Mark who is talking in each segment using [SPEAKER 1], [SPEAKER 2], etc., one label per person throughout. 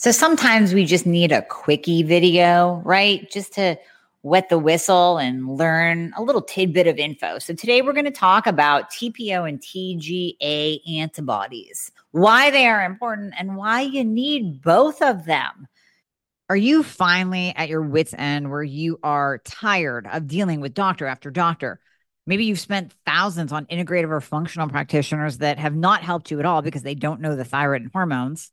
[SPEAKER 1] So sometimes we just need a quickie video, right? Just to wet the whistle and learn a little tidbit of info. So today we're going to talk about TPO and TGA antibodies, why they are important and why you need both of them. Are you finally at your wits' end where you are tired of dealing with doctor after doctor? Maybe you've spent thousands on integrative or functional practitioners that have not helped you at all because they don't know the thyroid and hormones.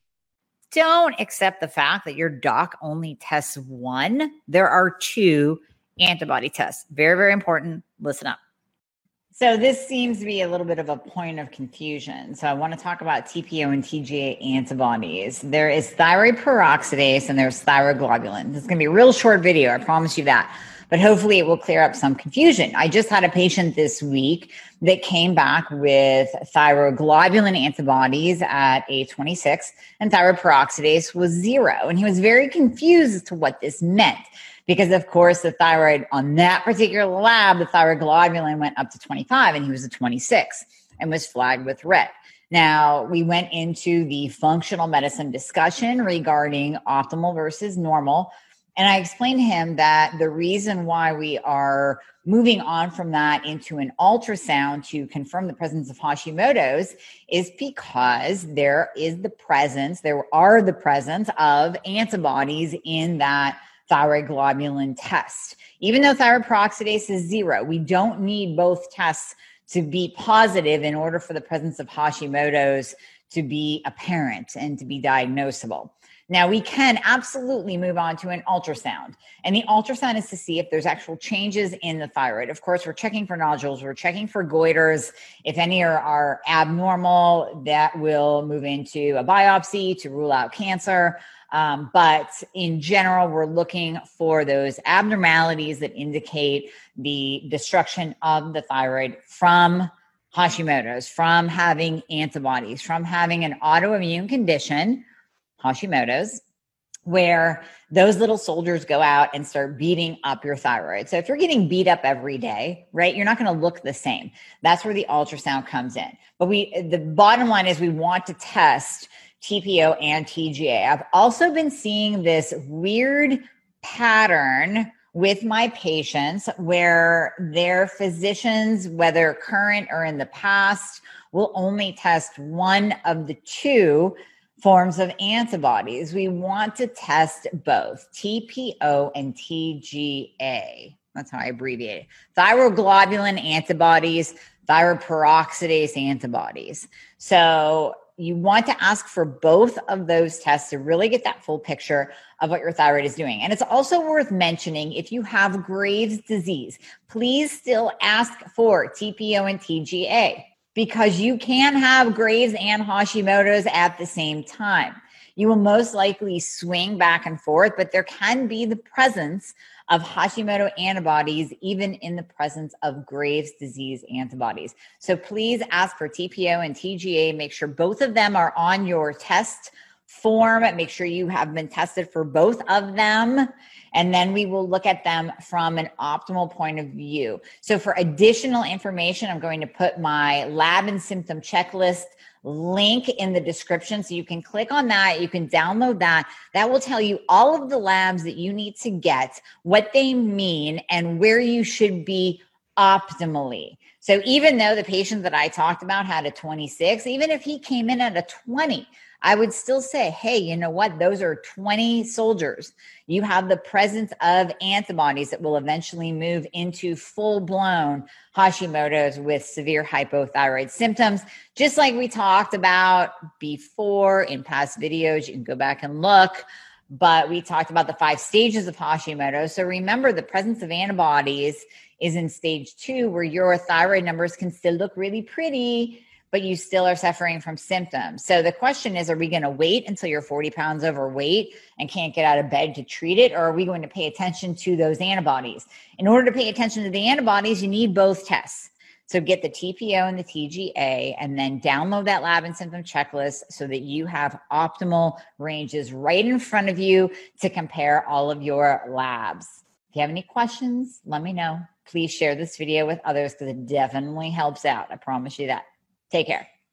[SPEAKER 1] don't accept the fact that your doc only tests one. There are two antibody tests. Very, very important. Listen up. So, this seems to be a little bit of a point of confusion. So, I want to talk about TPO and TGA antibodies. There is thyroid peroxidase and there's thyroglobulin. This is going to be a real short video. I promise you that but hopefully it will clear up some confusion. I just had a patient this week that came back with thyroglobulin antibodies at A26 and thyroid peroxidase was zero. And he was very confused as to what this meant because of course the thyroid on that particular lab, the thyroglobulin went up to 25 and he was a 26 and was flagged with red. Now, we went into the functional medicine discussion regarding optimal versus normal and I explained to him that the reason why we are moving on from that into an ultrasound to confirm the presence of Hashimoto's is because there is the presence, there are the presence of antibodies in that thyroid globulin test. Even though thyroid peroxidase is zero, we don't need both tests to be positive in order for the presence of Hashimoto's to be apparent and to be diagnosable. Now we can absolutely move on to an ultrasound. And the ultrasound is to see if there's actual changes in the thyroid. Of course, we're checking for nodules, we're checking for goiters. If any are, are abnormal, that will move into a biopsy to rule out cancer. Um, but in general, we're looking for those abnormalities that indicate the destruction of the thyroid from Hashimoto's, from having antibodies, from having an autoimmune condition Hashimoto's, where those little soldiers go out and start beating up your thyroid. So if you're getting beat up every day, right, you're not going to look the same. That's where the ultrasound comes in. But we, the bottom line is we want to test TPO and TGA. I've also been seeing this weird pattern with my patients where their physicians, whether current or in the past, will only test one of the two forms of antibodies. We want to test both TPO and TGA. That's how I abbreviate it. Thyroglobulin antibodies, thyroid peroxidase antibodies. So you want to ask for both of those tests to really get that full picture of what your thyroid is doing. And it's also worth mentioning if you have Graves' disease, please still ask for TPO and TGA because you can have Graves and Hashimoto's at the same time. You will most likely swing back and forth, but there can be the presence of Hashimoto antibodies, even in the presence of Graves' disease antibodies. So please ask for TPO and TGA. Make sure both of them are on your test form. Make sure you have been tested for both of them. And then we will look at them from an optimal point of view. So, for additional information, I'm going to put my lab and symptom checklist link in the description. So you can click on that. You can download that. That will tell you all of the labs that you need to get, what they mean, and where you should be optimally. So even though the patient that I talked about had a 26, even if he came in at a 20, I would still say, hey, you know what? Those are 20 soldiers. You have the presence of antibodies that will eventually move into full blown Hashimoto's with severe hypothyroid symptoms, just like we talked about before in past videos. You can go back and look but we talked about the five stages of Hashimoto. So remember, the presence of antibodies is in stage two, where your thyroid numbers can still look really pretty, but you still are suffering from symptoms. So the question is are we going to wait until you're 40 pounds overweight and can't get out of bed to treat it? Or are we going to pay attention to those antibodies? In order to pay attention to the antibodies, you need both tests. So get the TPO and the TGA and then download that lab and symptom checklist so that you have optimal ranges right in front of you to compare all of your labs. If you have any questions, let me know. Please share this video with others because it definitely helps out. I promise you that. Take care.